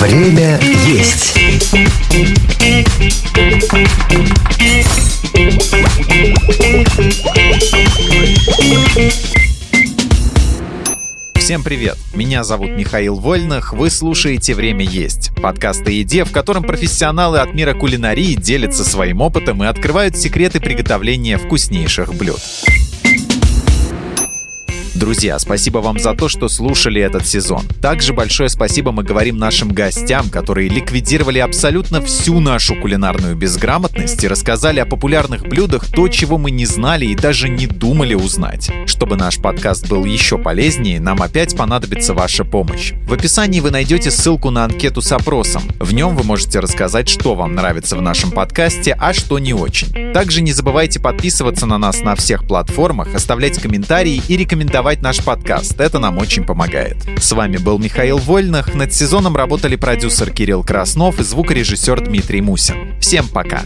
Время есть. Всем привет! Меня зовут Михаил Вольных, вы слушаете «Время есть» — подкаст о еде, в котором профессионалы от мира кулинарии делятся своим опытом и открывают секреты приготовления вкуснейших блюд. Друзья, спасибо вам за то, что слушали этот сезон. Также большое спасибо мы говорим нашим гостям, которые ликвидировали абсолютно всю нашу кулинарную безграмотность и рассказали о популярных блюдах то, чего мы не знали и даже не думали узнать. Чтобы наш подкаст был еще полезнее, нам опять понадобится ваша помощь. В описании вы найдете ссылку на анкету с опросом. В нем вы можете рассказать, что вам нравится в нашем подкасте, а что не очень. Также не забывайте подписываться на нас на всех платформах, оставлять комментарии и рекомендовать рекомендовать наш подкаст. Это нам очень помогает. С вами был Михаил Вольных. Над сезоном работали продюсер Кирилл Краснов и звукорежиссер Дмитрий Мусин. Всем пока!